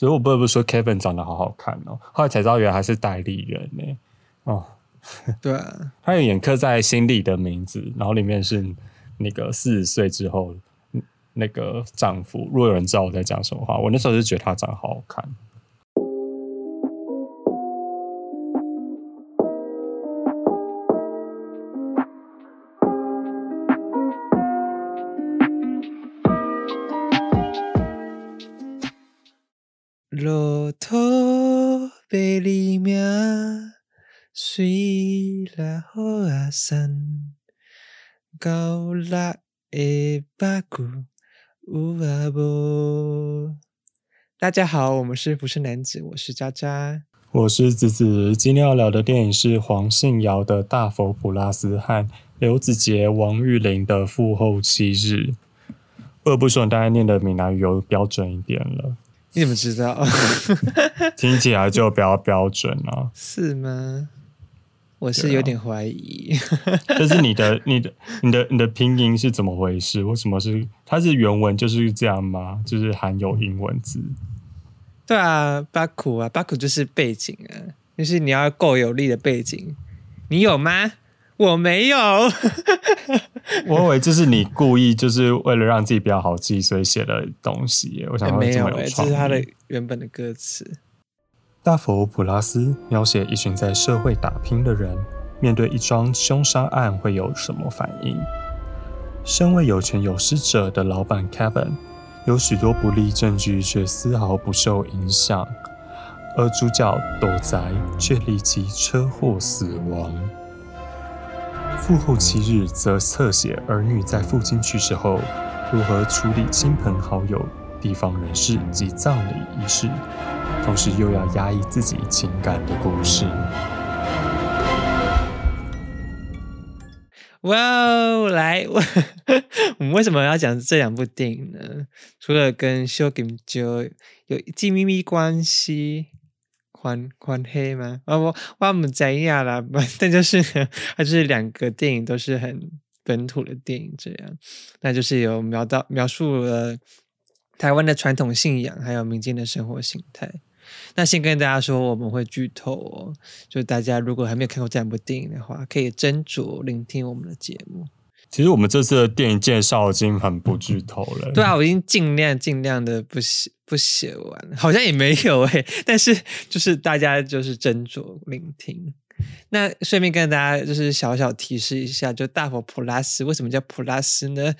所以我不得不说 Kevin 长得好好看哦。后来才知道原来他是代理人呢。哦，对啊，他有演刻在心里的名字，然后里面是那个四十岁之后那个丈夫。如果有人知道我在讲什么话，我那时候就觉得他长得好好看。大家好，我们是不是男子？我是渣渣，我是子子。今天要聊的电影是黄信尧的《大佛普拉斯》和刘子杰、王玉玲的《父后七日》。不得不说，大家念的闽南语有标准一点了。你怎么知道？听起来就比较标准啊？是吗？我是有点怀疑。但是你的、你的、你的、你的拼音是怎么回事？为什么是？它是原文就是这样吗？就是含有英文字？对啊，巴库啊，巴库就是背景啊，就是你要够有力的背景。你有吗？我没有。我以为这是你故意就是为了让自己比较好记，所以写的东西。我想没有，这是他的原本的歌词。大佛普拉斯描写一群在社会打拼的人，面对一桩凶杀案会有什么反应？身为有权有势者的老板 Kevin，有许多不利证据却丝毫不受影响，而主角斗宅却立即车祸死亡。父后七日则侧写儿女在父亲去世后如何处理亲朋好友、地方人士及葬礼仪式。同时又要压抑自己情感的故事。哇哦，来，我们为什么要讲这两部电影呢？除了跟《修金就有一记秘密关系，宽宽黑吗？啊，不我们在亚啦，但就是它就是两个电影都是很本土的电影，这样，那就是有描到描述了台湾的传统信仰，还有民间的生活形态。那先跟大家说，我们会剧透哦。就大家如果还没有看过这两部电影的话，可以斟酌聆听我们的节目。其实我们这次的电影介绍已经很不剧透了。对啊，我已经尽量尽量的不写不写完，好像也没有哎。但是就是大家就是斟酌聆听。那顺便跟大家就是小小提示一下，就大佛普拉斯为什么叫普拉斯呢？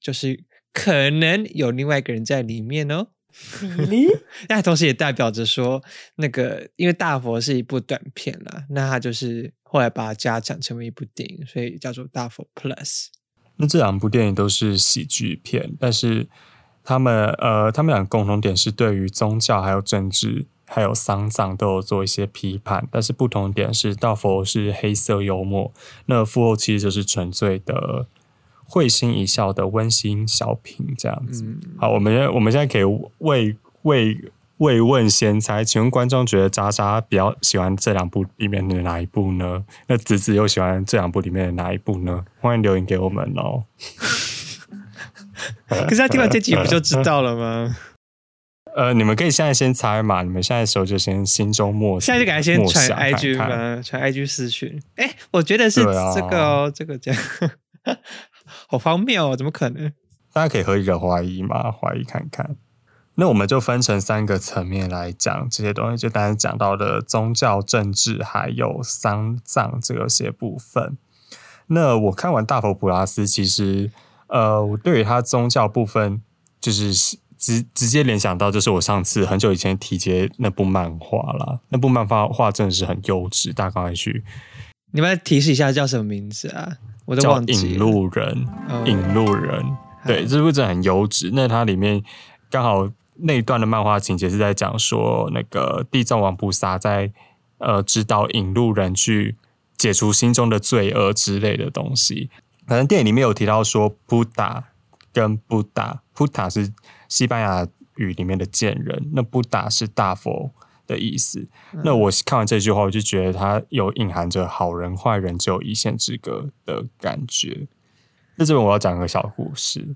就是可能有另外一个人在里面哦。那同时也代表着说，那个因为大佛是一部短片啦，那他就是后来把它加长成为一部电影，所以叫做大佛 Plus。那这两部电影都是喜剧片，但是他们呃，他们俩共同点是对于宗教、还有政治、还有丧葬都有做一些批判，但是不同点是大佛是黑色幽默，那父后其实就是纯粹的。会心一笑的温馨小品，这样子。好，我们现我们现在可以未未未问先猜，请问观众觉得渣渣比较喜欢这两部里面的哪一部呢？那子子又喜欢这两部里面的哪一部呢？欢迎留言给我们哦。可是他听完这集不就知道了吗？呃，你们可以现在先猜嘛，你们现在时候就先心中默想，现在就给他先传 IG 吗？传 IG 私讯。哎，我觉得是这个哦，这个这样。好荒谬哦！怎么可能？大家可以合理的怀疑嘛，怀疑看看。那我们就分成三个层面来讲这些东西，就大家讲到的宗教、政治还有丧葬这些部分。那我看完《大佛普拉斯》，其实呃，我对于他宗教部分，就是直直接联想到，就是我上次很久以前提及那部漫画啦。那部漫画画真的是很优质，大家赶快去。你们提示一下叫什么名字啊？叫引路人，引路人，对，这部真的很优质。那它里面刚好那一段的漫画情节是在讲说，那个地藏王菩萨在呃指导引路人去解除心中的罪恶之类的东西。反正电影里面有提到说，布达跟布达，布达是西班牙语里面的贱人，那布达是大佛。的意思，那我看完这句话，我就觉得它有隐含着好人坏人只有一线之隔的感觉。那这边我要讲个小故事，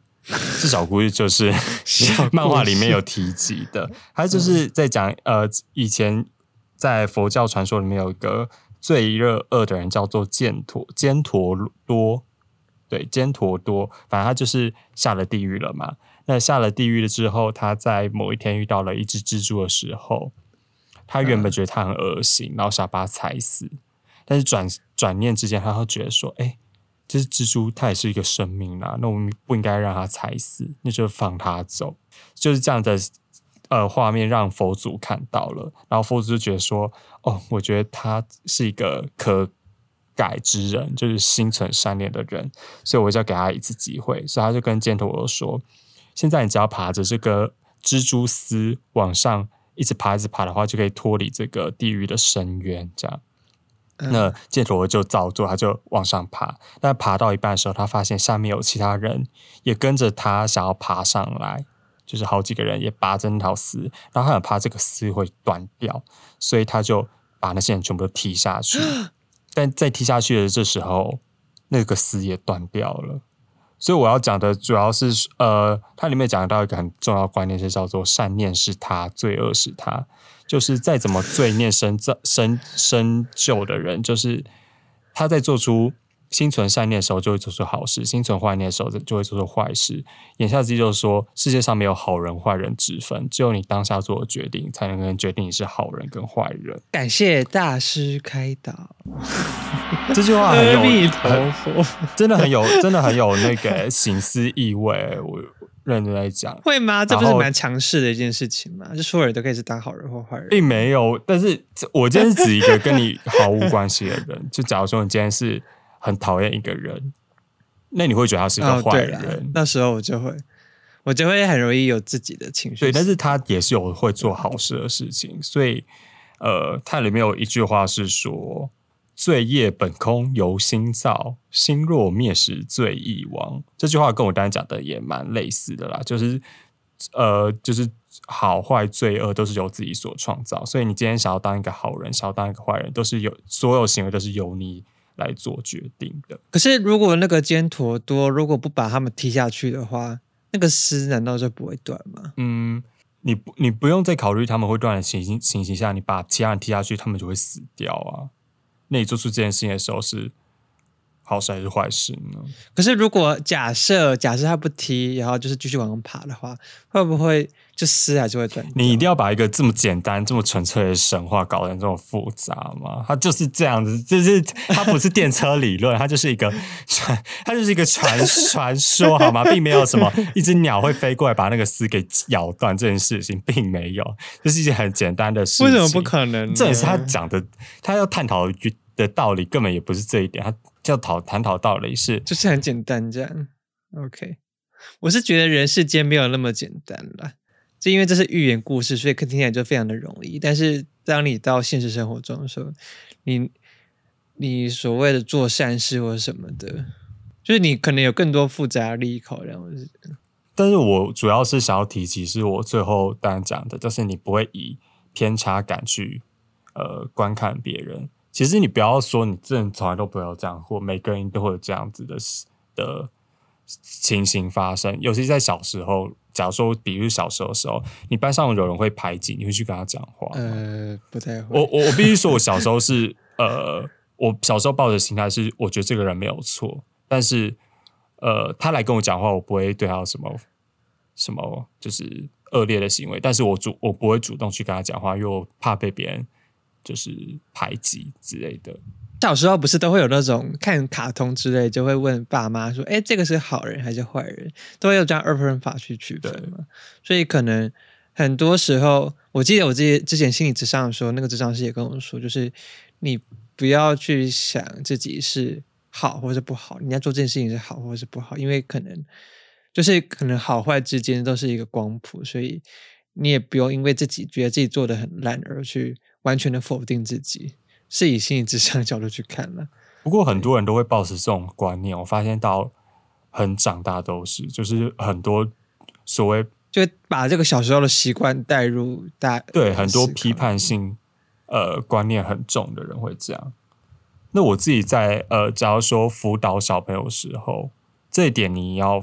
这小故事就是 漫画里面有提及的，它就是在讲呃，以前在佛教传说里面有一个最热恶的人叫做犍陀犍陀多，对，犍陀多，反正他就是下了地狱了嘛。那下了地狱了之后，他在某一天遇到了一只蜘蛛的时候，他原本觉得他很恶心，然后想把他踩死，但是转转念之间，他会觉得说，哎。这是蜘蛛，它也是一个生命啦。那我们不应该让它踩死，那就放它走。就是这样的呃画面，让佛祖看到了，然后佛祖就觉得说：“哦，我觉得他是一个可改之人，就是心存善念的人，所以我就要给他一次机会。”所以他就跟箭头鹅说：“现在你只要爬着这个蜘蛛丝往上一直爬，一直爬的话，就可以脱离这个地狱的深渊。”这样。那犍陀就照做，他就往上爬。但爬到一半的时候，他发现下面有其他人也跟着他想要爬上来，就是好几个人也拔着那条丝，然后他很怕这个丝会断掉，所以他就把那些人全部都踢下去。但在踢下去的这时候，那个丝也断掉了。所以我要讲的主要是，呃，它里面讲到一个很重要的观念，是叫做善念是他，罪恶是他。就是再怎么罪孽深造深深旧的人，就是他在做出心存善念的时候，就会做出好事；心存坏念的时候，就会做出坏事。眼下之意就是说，世界上没有好人坏人之分，只有你当下做的决定，才能决定你是好人跟坏人。感谢大师开导，这句话很有，很 真的很有，真的很有那个醒思意味。我。认真在讲，会吗？这不是蛮强势的一件事情吗？就所有人都可以是当好人或坏人，并没有。但是我今天是指一个跟你毫无关系的人。就假如说你今天是很讨厌一个人，那你会觉得他是一个坏人。那时候我就会，我就会很容易有自己的情绪。对，但是他也是有会做好事的事情。所以，呃，它里面有一句话是说。罪业本空，由心造；心若灭时，罪亦亡。这句话跟我刚才讲的也蛮类似的啦，就是呃，就是好坏罪恶都是由自己所创造。所以你今天想要当一个好人，想要当一个坏人，都是有所有行为都是由你来做决定的。可是如果那个尖陀多如果不把他们踢下去的话，那个丝难道就不会断吗？嗯，你不你不用再考虑他们会断的情形情形下，你把其他人踢下去，他们就会死掉啊。那你做出这件事情的时候是好事还是坏事呢？可是如果假设假设他不踢，然后就是继续往上爬的话，会不会就丝还是会断？你一定要把一个这么简单、这么纯粹的神话搞成这么复杂吗？它就是这样子，就是它不是电车理论，它 就是一个传，它就是一个传传说，好吗？并没有什么一只鸟会飞过来把那个丝给咬断这件事情，并没有，这是一件很简单的事情。为什么不可能？这也是他讲的，他要探讨。的道理根本也不是这一点，他叫讨探讨道理是，就是很简单这样。OK，我是觉得人世间没有那么简单啦，就因为这是寓言故事，所以听起来就非常的容易。但是当你到现实生活中的时候，你你所谓的做善事或者什么的，就是你可能有更多复杂利益考量。但是我主要是想要提及，是我最后当然讲的，就是你不会以偏差感去呃观看别人。其实你不要说你这人从来都不要这样，或每个人都会有这样子的的情形发生。尤其在小时候，假如说，比如小时候的时候，你班上有人会排挤，你会去跟他讲话呃，不太会。我我我必须说，我小时候是呃，我小时候抱着心态是，我觉得这个人没有错，但是呃，他来跟我讲话，我不会对他有什么什么就是恶劣的行为，但是我主我不会主动去跟他讲话，因为我怕被别人。就是排挤之类的。小时候不是都会有那种看卡通之类，就会问爸妈说：“哎，这个是好人还是坏人？”都会有这样二分法去区分嘛。所以可能很多时候，我记得我自己之前心理智商的时候，那个智商师也跟我说，就是你不要去想自己是好或是不好，你要做这件事情是好或者是不好，因为可能就是可能好坏之间都是一个光谱，所以你也不用因为自己觉得自己做的很烂而去。完全的否定自己，是以心理智商的角度去看了。不过很多人都会抱持这种观念，我发现到很长大都是，就是很多所谓就把这个小时候的习惯带入大对很多批判性呃观念很重的人会这样。那我自己在呃，假如说辅导小朋友时候，这一点你要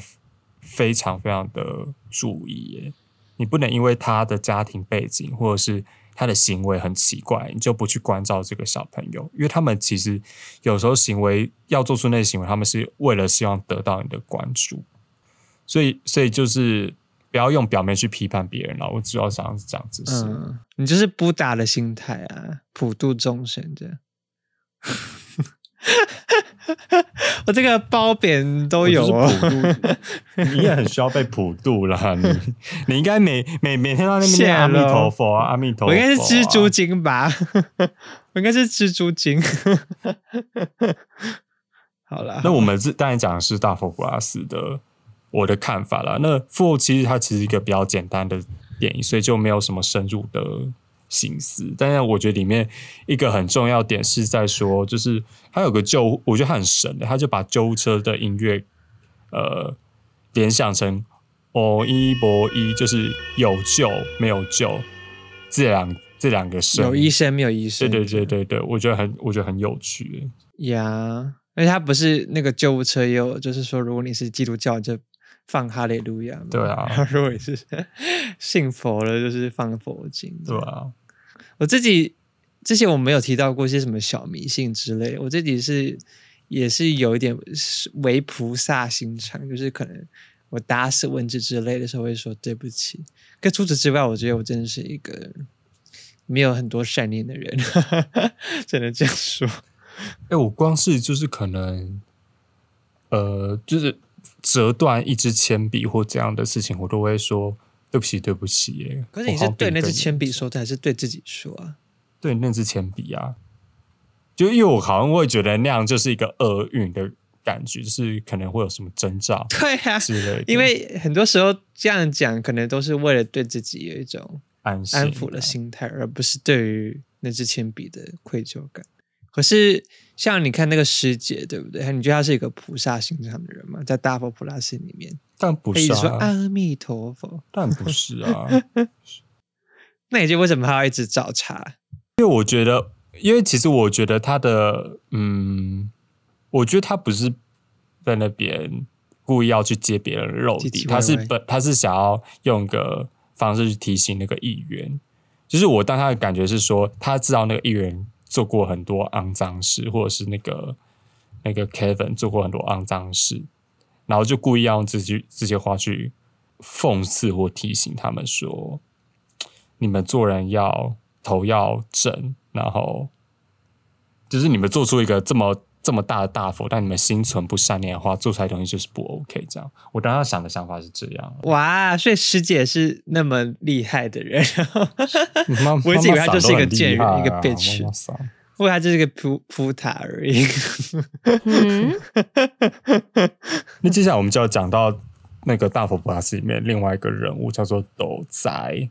非常非常的注意耶。你不能因为他的家庭背景或者是他的行为很奇怪，你就不去关照这个小朋友，因为他们其实有时候行为要做出那些行为，他们是为了希望得到你的关注。所以，所以就是不要用表面去批判别人了。我主要想是这样子，是、嗯，你就是不打的心态啊，普度众生这样。我这个褒贬都有你也很需要被普渡啦。你你应该每每每天到那边谢念阿弥陀佛啊，阿弥陀佛、啊。我应该是蜘蛛精吧？我应该是蜘蛛精。好了，那我们这当然讲的是大佛普拉斯的我的看法啦。那复后其实它其实一个比较简单的电影，所以就没有什么深入的心思。但是我觉得里面一个很重要点是在说，就是他有个救，我觉得它很神的，他就把救护车的音乐呃联想成哦一博一，就是有救没有救这两这两个声有医生没有医生？对对对对对，我觉得很我觉得很有趣。呀，而且他不是那个救护车也有，就是说，如果你是基督教，就放哈利路亚嘛。对啊然后 如果你是 信佛了，就是放佛经。对啊，我自己之前我没有提到过一些什么小迷信之类，我自己是也是有一点为菩萨心肠，就是可能我打死蚊子之类的时候会说对不起。可除此之外，我觉得我真的是一个没有很多善念的人，只能这样说。哎、我光是就是可能，呃，就是折断一支铅笔或这样的事情，我都会说对不起，对不起耶。可是你是对那支铅笔说的，还是对自己说啊？对那支铅笔啊，就因为我好像会觉得那样就是一个厄运的感觉，就是可能会有什么征兆对啊，之类的，因为很多时候这样讲，可能都是为了对自己有一种安心安抚的啊心态，而不是对于那支铅笔的愧疚感。可是像你看那个师姐，对不对？你觉得她是一个菩萨心肠的人吗？在大佛普拉斯里面，但不是他一直说啊，阿弥陀佛。但不是啊，那你就为什么还要一直找茬？因为我觉得，因为其实我觉得他的，嗯，我觉得他不是在那边故意要去揭别人的肉体，他是本他是想要用个方式去提醒那个议员。就是我当他的感觉是说，他知道那个议员做过很多肮脏事，或者是那个那个 Kevin 做过很多肮脏事，然后就故意要用这句这些话去讽刺或提醒他们说，你们做人要头要正，然后就是你们做出一个这么这么大的大佛，但你们心存不善念的话，做出来的东西就是不 OK。这样，我当时想的想法是这样。哇，所以师姐是那么厉害的人，我一直以为她就是一个贱人一个 bitch 不过他就是个扑扑塔而已。嗯，那接下来我们就要讲到那个大佛普拉斯里面另外一个人物叫做斗宅，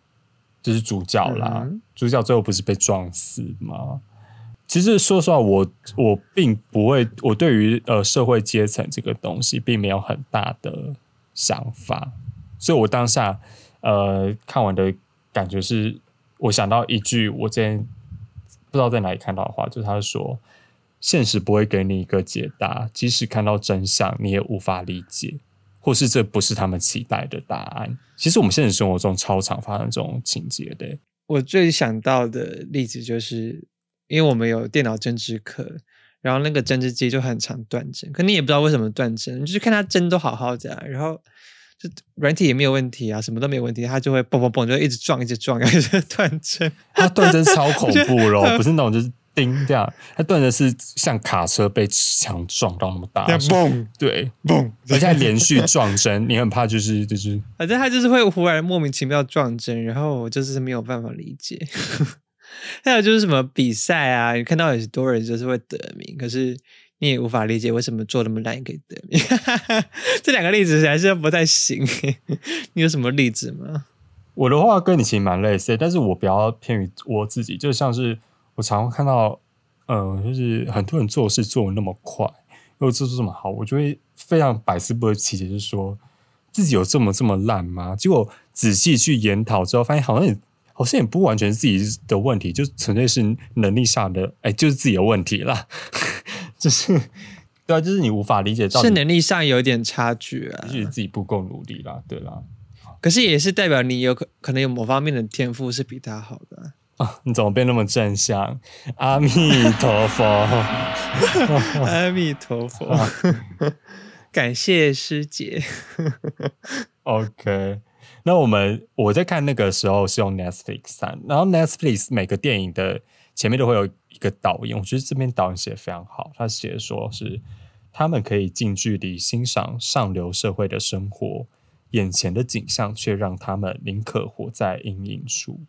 就是主角啦。嗯主角最后不是被撞死吗？其实说实话，我我并不会，我对于呃社会阶层这个东西并没有很大的想法，所以我当下呃看完的感觉是，我想到一句我之前不知道在哪里看到的话，就是他说。现实不会给你一个解答，即使看到真相，你也无法理解，或是这不是他们期待的答案。其实我们现实生活中超常发生这种情节的。我最想到的例子就是，因为我们有电脑针织课，然后那个针织机就很常断针，可你也不知道为什么断针，你就是看它针都好好的、啊，然后就软体也没有问题啊，什么都没有问题，它就会嘣嘣嘣就一直撞，一直撞，然 后就断针。它断针超恐怖咯，不是那种就是叮这样，它断的是像卡车被墙撞到那么大嘣对，嘣，而且还连续撞针，你很怕就是就是 反正它就是会忽然莫名其妙撞针，然后我就是没有办法理解。还有就是什么比赛啊，你看到很多人就是会得名，可是你也无法理解为什么做那么烂也可以得名。这两个例子还是不太行。你有什么例子吗？我的话跟你其实蛮类似，但是我比较偏于我自己，就像是我常会看到，呃，就是很多人做事做的那么快，又做出这么好，我就会非常百思不得其解，就是说自己有这么这么烂吗？结果仔细去研讨之后，发现好像也好像也不完全是自己的问题，就纯粹是能力上的，哎，就是自己的问题啦。就是 对啊，就是你无法理解到是能力上有点差距啊也。许自己不够努力啦，对啦。可是也是代表你有可可能有某方面的天赋是比他好的啊、啊，你怎么变那么正向？阿弥陀佛。阿弥陀佛，感谢师姐。OK，那我们我在看那个时候是用 Netflix 看，然后 Netflix 每个电影的前面都会有一个导演，我觉得这边导演写的非常好，他写说是他们可以近距离欣赏上流社会的生活，眼前的景象却让他们宁可活在阴影处，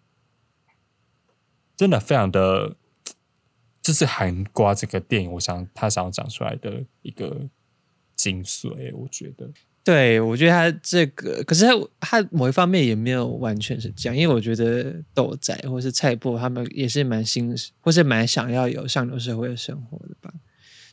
真的非常的，这是含瓜这个电影，我想他想要讲出来的一个精髓，我觉得。对，我觉得他这个，可是他他某一方面也没有完全是这样，因为我觉得豆仔或是菜波他们也是蛮新，或是蛮想要有上流社会的生活的吧。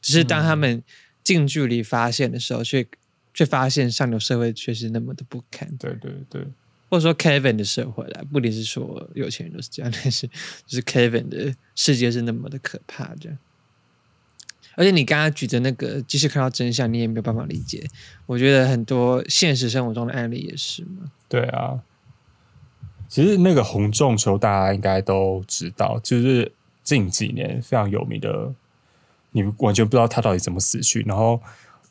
只是当他们近距离发现的时候，却却发现上流社会却是那么的不堪，对对对，或者说 Kevin 的社会啦，不仅是说有钱人都是这样，但是就是 Kevin 的世界是那么的可怕，这样。而且你刚刚举的那个，即使看到真相，你也没有办法理解。我觉得很多现实生活中的案例也是嘛。对啊，其实那个红中球大家应该都知道，就是近几年非常有名的，你完全不知道他到底怎么死去，然后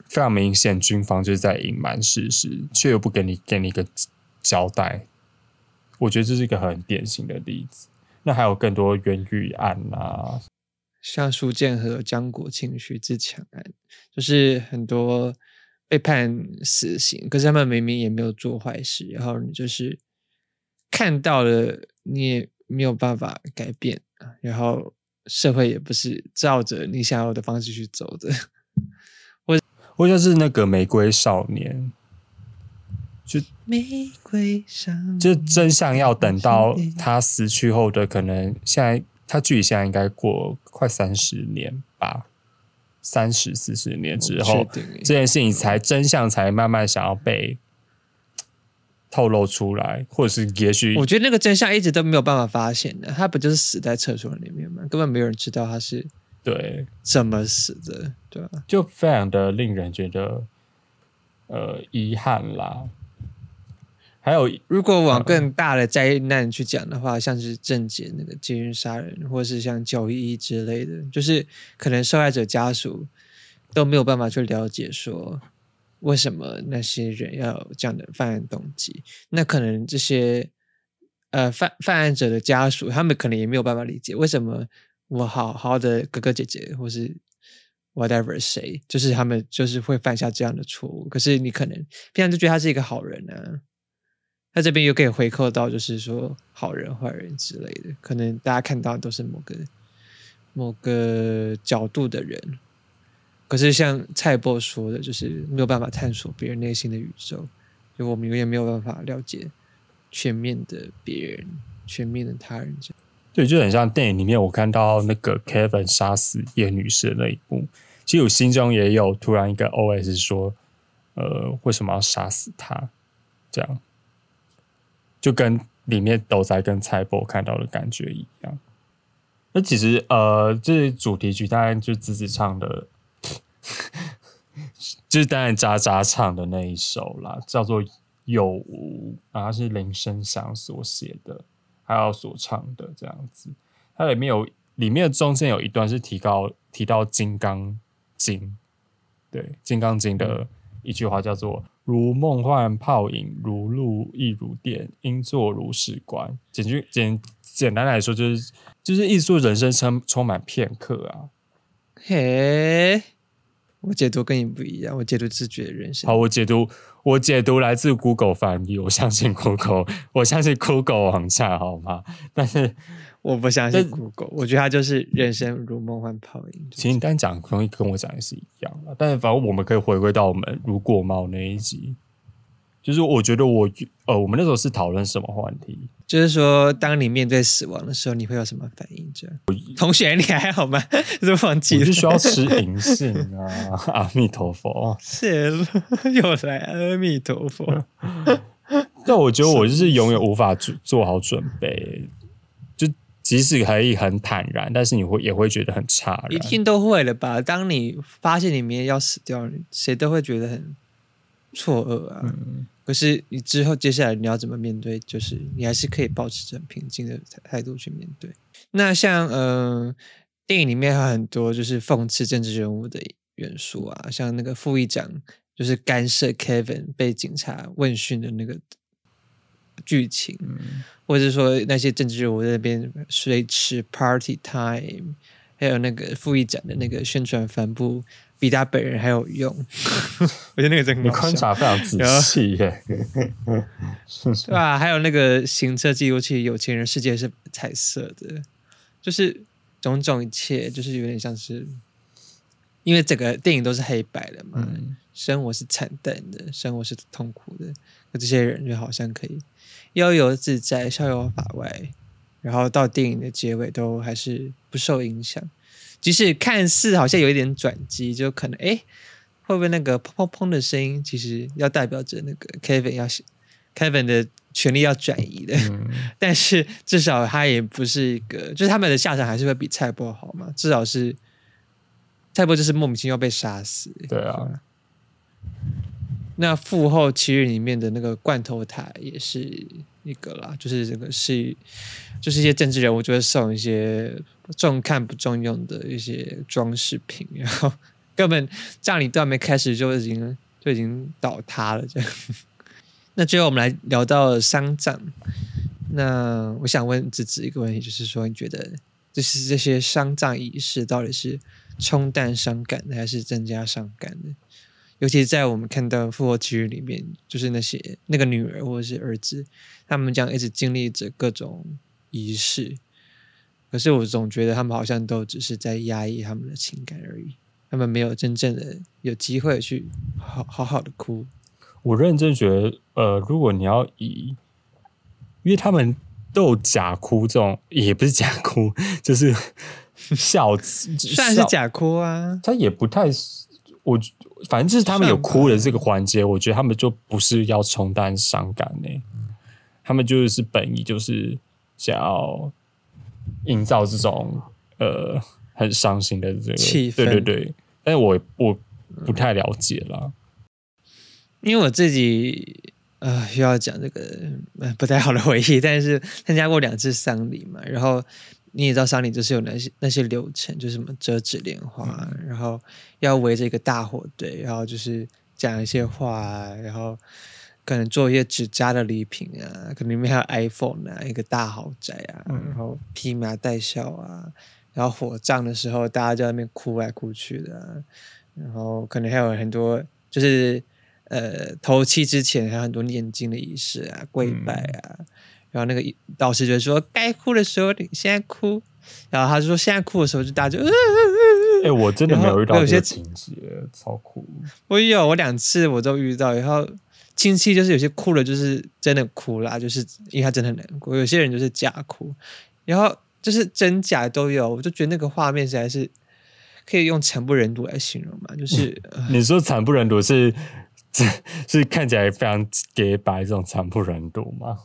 非常明显军方就是在隐瞒事实，却又不给你给你一个交代。我觉得这是一个很典型的例子。那还有更多冤狱案啊，像苏建和、江国庆、徐志强案，就是很多被判死刑，可是他们明明也没有做坏事，然后你就是看到了，你也没有办法改变啊，然后社会也不是照着你想要的方式去走的。或者是那个玫瑰少年，就玫瑰上，就真相要等到他死去后的，可能现在他距离现在应该过快三十年吧，三十四十年之后，这件事情才真相才慢慢想要被透露出来，或者是也许我觉得那个真相一直都没有办法发现的，他不就是死在厕所里面吗？根本没有人知道他是对，怎么死的，对吧？就非常的令人觉得呃遗憾啦。还有如果往更大的灾难去讲的话，像是政界那个监狱杀人，或是像九一一之类的，就是可能受害者家属都没有办法去了解说为什么那些人要有这样的犯案动机。那可能这些呃犯犯案者的家属，他们可能也没有办法理解为什么我好好的哥哥姐姐或是 whatever 谁，就是他们就是会犯下这样的错误。可是你可能平常就觉得他是一个好人啊。那这边又可以回扣到，就是说好人坏人之类的，可能大家看到都是某个某个角度的人，可是像蔡波说的，就是没有办法探索别人内心的宇宙，就我们永远没有办法了解全面的别人、全面的他人这样。对，就很像电影里面我看到那个 Kevin 杀死叶女士的那一幕，其实我心中也有突然一个 OS 说，呃，为什么要杀死他？这样，就跟里面斗仔跟蔡波看到的感觉一样。那其实呃，这主题曲当然就是子子唱的，就是当然渣渣唱的那一首啦，叫做《有无》，然后是林声祥所写的。还有所唱的这样子，它里面有里面的中间有一段是提高提到《金刚经》，对，《金刚经》的一句话叫做“如梦幻泡影，如露亦如电，应作如是观”。简句简简单来说，就是就是艺术人生充充满片刻啊。嘿，我解读跟你不一样，我解读自觉得人生好，我解读我解读来自 Google 翻译，我相信 Google，我相信 Google 网站好吗？但是我不相信这 Google，我觉得它就是人生如梦幻泡影。其实你单讲东西跟我讲也是一样的，但是反正我们可以回归到我们如果猫那一集，就是我觉得我呃，我们那时候是讨论什么话题？就是说，当你面对死亡的时候，你会有什么反应？这样，同学，你还好吗？是不是忘记了？我就需要吃银杏啊，阿弥陀佛。是又来阿弥陀佛。但我觉得我就是永远无法做做好准备，就即使可以很坦然，但是你会也会觉得很差。一定都会了吧？当你发现里面要死掉，谁都会觉得很错愕啊。可是你之后接下来你要怎么面对？就是你还是可以保持着平静的态度去面对。那像呃，电影里面有很多就是讽刺政治人物的元素啊，像那个副议长就是干涉 Kevin 被警察问讯的那个剧情，或者说那些政治人物在那边随吃 party time，还有那个副议长的那个宣传帆布。比他本人还有用，我觉得那个真你观察非常仔细耶，对吧？还有那个行车记录器，有钱人世界是彩色的，就是种种一切，就是有点像是，因为整个电影都是黑白的嘛，生活是惨淡的，生活是痛苦的，那这些人就好像可以悠游自在、逍遥法外，然后到电影的结尾都还是不受影响。即使看似好像有一点转机，就可能哎，会不会那个砰砰砰的声音，其实要代表着那个 Kevin 要 Kevin 的权利要转移的。但是至少他也不是一个，就是他们的下场还是会比蔡波好嘛。至少是蔡波就是莫名其妙被杀死。对啊。那《父后七日》里面的那个罐头塔也是一个啦，就是这个是，就是一些政治人物就会送一些重看不重用的一些装饰品，然后根本葬礼都还没开始就已经就已经倒塌了这样。那最后我们来聊到丧葬，那我想问子子一个问题，就是说你觉得就是这些丧葬仪式到底是冲淡伤感的，还是增加伤感的？尤其是在我们看到《复活奇日》里面，就是那些那个女儿或者是儿子，他们将一直经历着各种仪式，可是我总觉得他们好像都只是在压抑他们的情感而已，他们没有真正的有机会去好好好的哭。我认真觉得，呃，如果你要以，因为他们都有假哭这种，也不是假哭，就是 笑，虽然是假哭啊，他也不太。我反正就是他们有哭的这个环节，我觉得他们就不是要冲淡伤感呢，他们就是本意就是想要营造这种呃很伤心的这个气氛，对对对。但是我我不太了解了，因为我自己呃又要讲这个不太好的回忆，但是参加过两次丧礼嘛，然后。你也知道丧礼就是有那些那些流程，就是什么折纸莲花，然后要围着一个大火堆，然后就是讲一些话，然后可能做一些纸扎的礼品啊，可能里面还有 iPhone 啊，一个大豪宅啊，然后披麻戴孝啊，然后火葬的时候大家在那边哭来哭去的，然后可能还有很多就是呃头七之前还有很多念经的仪式啊，跪拜啊。然后那个导师就说：“该哭的时候你现在哭。”然后他就说：“现在哭的时候就大家就…… 哎，我真的没有遇到有些情节，超酷。我有，我两次我都遇到。然后亲戚就是有些哭了，就是真的哭了，就是因为他真的难过。有些人就是假哭，然后就是真假都有。我就觉得那个画面实在是可以用惨不忍睹来形容嘛。就是你说惨不忍睹是 是看起来非常洁白这种惨不忍睹吗？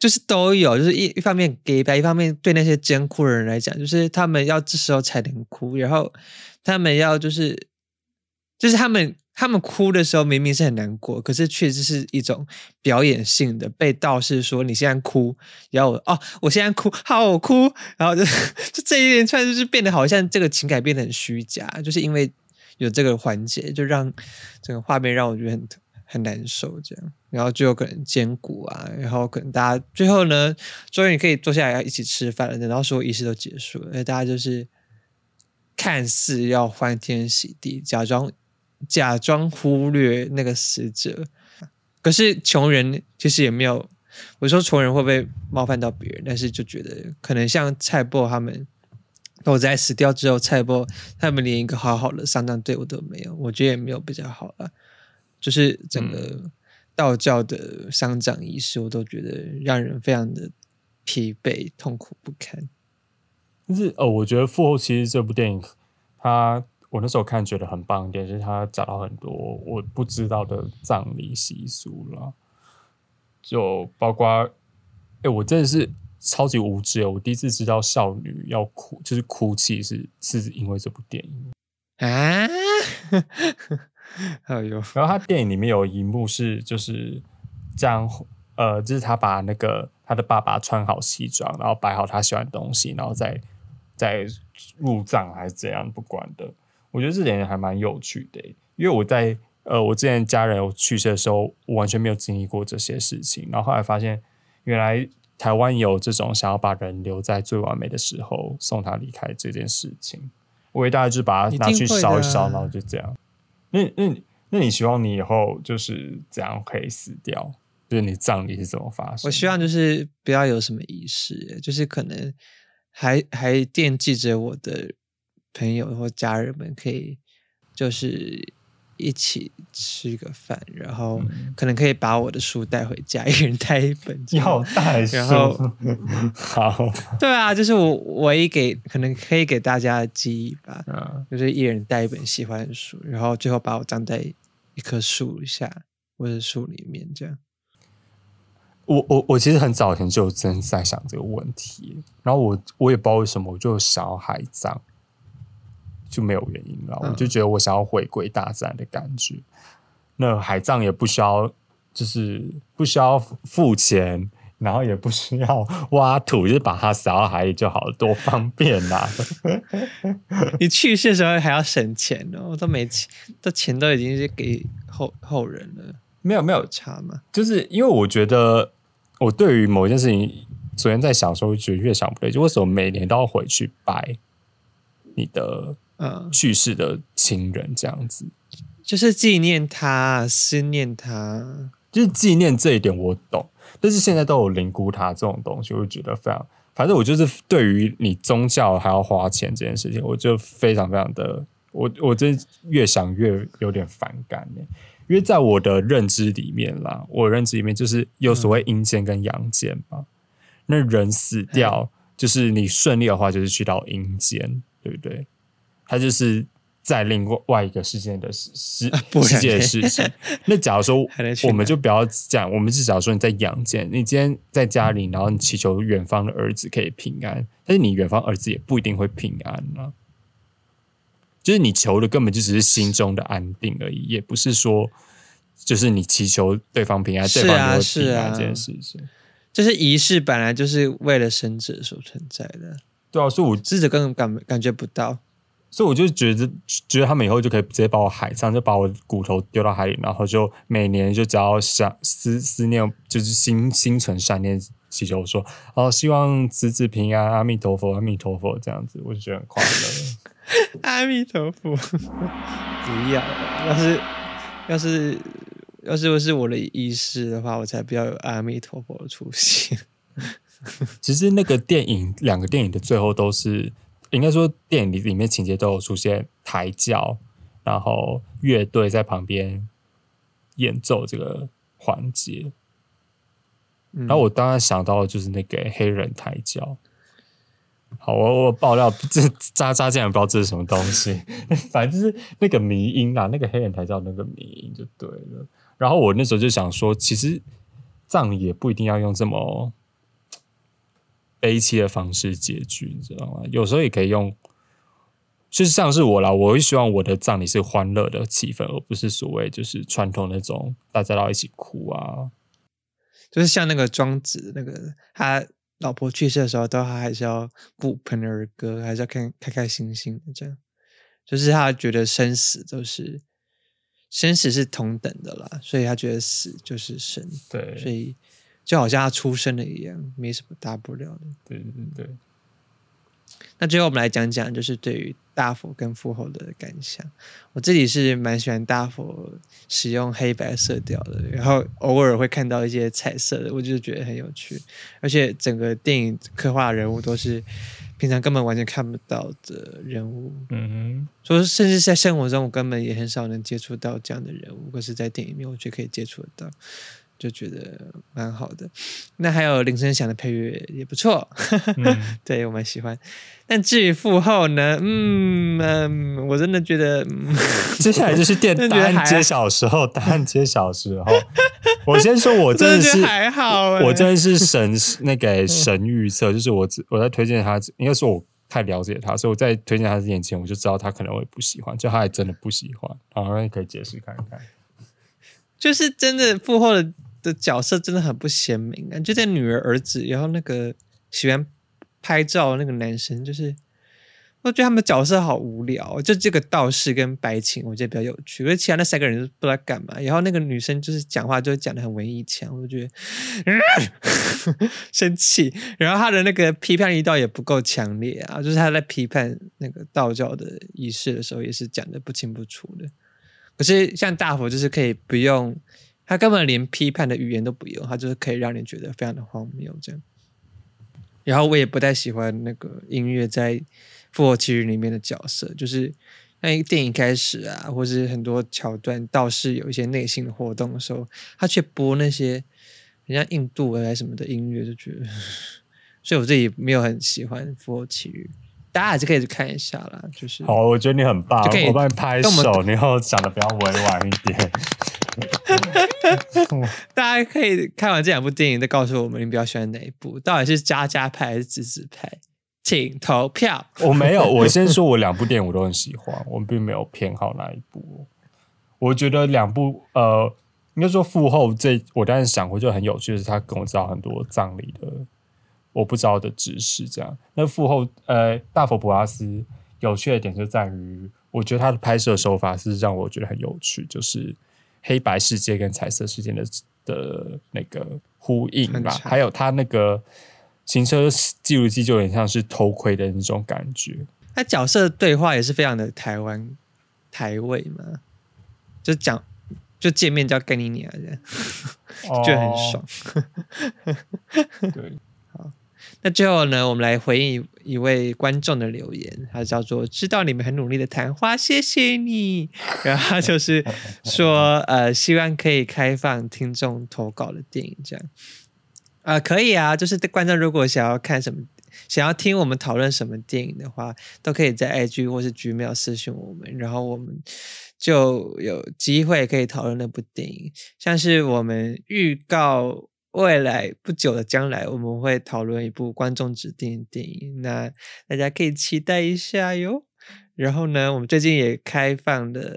就是都有，就是一一方面给白，一方面对那些监哭的人来讲，就是他们要这时候才能哭，然后他们要就是，就是他们他们哭的时候明明是很难过，可是确实是一种表演性的，被道士说你现在哭，然后哦我现在哭，好哭，然后就 就这一连串就是变得好像这个情感变得很虚假，就是因为有这个环节，就让整个画面让我觉得很。很难受，这样，然后就有可能兼顾啊，然后可能大家最后呢，终于可以坐下来要一起吃饭了，等到所有仪式都结束了，大家就是看似要欢天喜地，假装假装忽略那个死者，可是穷人其实也没有，我说穷人会不会冒犯到别人，但是就觉得可能像蔡波他们，我在死掉之后，蔡波他们连一个好好的丧葬队伍都没有，我觉得也没有比较好了。就是整个道教的丧葬仪式，我都觉得让人非常的疲惫、痛苦不堪。但是哦，我觉得《父后其实这部电影，它我那时候看觉得很棒一点，是它找到很多我不知道的葬礼习俗了，就包括，哎，我真的是超级无知哦！我第一次知道少女要哭，就是哭泣是是因为这部电影。啊，哎呦，然后他电影里面有一幕是就是这样，呃，就是他把那个他的爸爸穿好西装，然后摆好他喜欢的东西，然后再再入葬还是怎样，不管的。我觉得这点还蛮有趣的，因为我在呃我之前家人有去世的时候，我完全没有经历过这些事情，然后后来发现原来台湾有这种想要把人留在最完美的时候送他离开这件事情。我以大概就把它拿去烧一烧，然后就这样。那那那你希望你以后就是怎样可以死掉？就是你葬礼是怎么发生？我希望就是不要有什么仪式，就是可能还还惦记着我的朋友或家人们，可以就是一起吃个饭，然后可能可以把我的书带回家，一人带一本。要带书？然后 好，对啊，就是我唯一给可能可以给大家的记忆吧，嗯，就是一人带一本喜欢的书，然后最后把我葬在一棵树下或者树里面，这样。我我我其实很早以前就真在想这个问题，然后我我也不知道为什么，我就想要海葬，就没有原因了。我就觉得我想要回归大自然的感觉。那海葬也不需要，就是不需要付钱，然后也不需要挖土，就是把它撒到海里就好了，多方便呐！你去世的时候还要省钱哦，都没钱，这钱都已经是给后后人了，没有没有有差嘛？就是因为我觉得。我对于某一件事情，昨天在想的时候，觉得越想不对，就为什么每年都要回去拜你的嗯，去世的亲人这样子？就是纪念他，思念他，就是纪念这一点我懂，但是现在都有灵骨塔这种东西，我就觉得非常，反正我就是对于你宗教还要花钱这件事情，我就非常非常的，我我真越想越有点反感呢。因为在我的认知里面啦，我认知里面就是有所谓阴间跟阳间嘛。那人死掉，就是你顺利的话，就是去到阴间，对不对？他就是在另外一个世界的世世界的事情。那假如说，我们就不要讲，我们至少说你在阳间，你今天在家里，然后你祈求远方的儿子可以平安，但是你远方儿子也不一定会平安啊。就是你求的根本就只是心中的安定而已，也不是说就是你祈求对方平安，对方平安这件事情。就是仪式本来就是为了生者所存在的，对啊，所以我智者根本感感觉不到，所以我就觉得觉得他们以后就可以直接把我海葬，就把我骨头丢到海里，然后就每年就只要想思思念，就是心心存善念。祈求说：“哦，希望子子平安，阿弥陀佛，阿弥陀佛，这样子我就觉得很快乐。阿弥陀佛，不要，要是要是要是不是我的意识的话，我才不要有阿弥陀佛的出现。其实那个电影，两个电影的最后都是，应该说电影里里面情节都有出现抬轿，然后乐队在旁边演奏这个环节。”然后我当然想到的就是那个黑人抬轿。好，我我爆料，这渣渣竟然不知道这是什么东西，反正就是那个迷音啊，那个黑人抬轿那个迷音就对了。然后我那时候就想说，其实葬礼也不一定要用这么悲戚的方式结局，你知道吗？有时候也可以用，就是像是我啦，我会希望我的葬礼是欢乐的气氛，而不是所谓就是传统那种大家要一起哭啊。就是像那个庄子，那个他老婆去世的时候，都还是要顾盆儿歌，还是要看开开心心的这样。就是他觉得生死都是生死是同等的啦，所以他觉得死就是生。对，所以就好像他出生了一样，没什么大不了的。对对对。那最后我们来讲讲，就是对于大佛跟复后的感想。我自己是蛮喜欢大佛使用黑白色调的，然后偶尔会看到一些彩色的，我就觉得很有趣。而且整个电影刻画人物都是平常根本完全看不到的人物。嗯哼，说甚至在生活中，我根本也很少能接触到这样的人物，可是在电影里面，我觉得可以接触得到。就觉得蛮好的。那还有林声祥的配乐也不错，嗯 对我蛮喜欢。但至于副后呢，嗯嗯，我真的觉得，嗯，接下来就是电真的答案揭晓时候，答案揭晓的时候，我先说，我真的是真的还好欸我真的是神 那个神预测，就是我我在推荐他，应该说我太了解他，所以我在推荐他之前，我就知道他可能会不喜欢，就他还真的不喜欢，好，那你可以解释看看。就是真的副后的的角色真的很不鲜明啊，就在女儿儿子，然后那个喜欢拍照那个男生，就是我觉得他们角色好无聊，就这个道士跟白琴，我觉得比较有趣，因为其他那三个人不知道干嘛，然后那个女生就是讲话就讲的很文艺腔，我就觉得、嗯、生气，然后他的那个批判力道也不够强烈啊，就是他在批判那个道教的仪式的时候，也是讲的不清不楚的。可是像大佛就是可以不用，他根本连批判的语言都不用，他就是可以让你觉得非常的荒谬这样。然后我也不太喜欢那个音乐在《复活奇遇》里面的角色，就是那电影开始啊，或是很多桥段倒是有一些内心的活动的时候，他却播那些人家印度还是什么的音乐，就觉得，所以我自己没有很喜欢《复活奇遇》。大家还是可以去看一下啦，就是好，我觉得你很棒，我帮你拍手，你以后讲的比较委婉一点。大家可以看完这两部电影，再告诉我们你比较喜欢哪一部，到底是渣渣派还是子子派？请投票。我没有，我先说，我两部电影我都很喜欢，我并没有偏好哪一部。我觉得两部，呃，应该说父后这，我当时想过就很有趣，是他跟我知道很多葬礼的我不知道的知识。这样，那父后，呃，大佛普拉斯有趣的点就在于，我觉得他的拍摄手法是让我觉得很有趣，就是黑白世界跟彩色世界的的那个呼应吧，还有他那个行车记录机就有点像是偷窥的那种感觉。他角色对话也是非常的台湾台味嘛，就讲就见面叫干你娘这样，就很爽。哦。对，那最后呢，我们来回应一位观众的留言，他叫做“知道你们很努力的谈话，谢谢你”。然后他就是说，呃，希望可以开放听众投稿的电影，这样。啊、可以啊，就是观众如果想要看什么，想要听我们讨论什么电影的话，都可以在 IG 或是 Gmail 私讯我们，然后我们就有机会可以讨论那部电影。像是我们预告未来不久的将来，我们会讨论一部观众指定的电影，那大家可以期待一下哟。然后呢，我们最近也开放了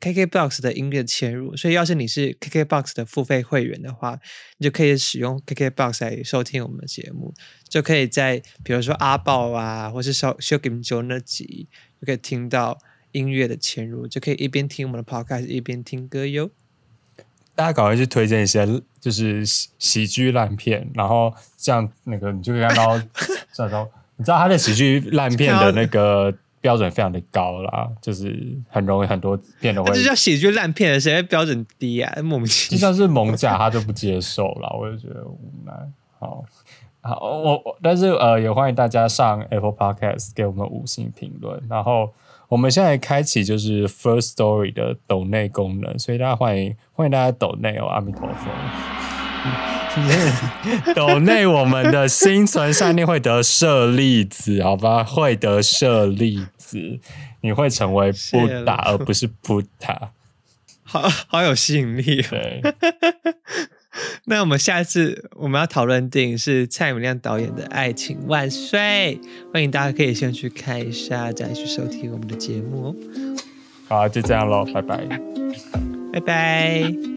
KKBOX 的音乐嵌入，所以要是你是 KKBOX 的付费会员的话，你就可以使用 KKBOX 来收听我们的节目，就可以在比如说阿豹啊，或是修修 Game 九那集，就可以听到音乐的嵌入，就可以一边听我们的 Podcast 一边听歌哟。大家赶快去推荐一些就是喜喜剧烂片，然后这样那个你就可以看到这种，你知道他的喜剧烂片的那个标准非常的高啦，就是很容易很多片都会那，就叫喜剧烂片了，谁会标准低啊？莫名其妙。就像是蒙甲他就不接受了，我就觉得无奈。好，好，我我但是呃也欢迎大家上 Apple Podcast 给我们五星评论，然后。我们现在开启就是 First Story 的抖内功能，所以大家欢迎欢迎大家抖内哦，阿弥陀佛。抖内我们的心存善念会得舍利子，好吧？会得舍利子，你会成为布达而不是布达。好好有吸引力哦。对，那我们下次我们要讨论电影是蔡明亮导演的《爱情万岁》，欢迎大家可以先去看一下，再去收听我们的节目哦。好，就这样喽，拜拜。拜拜。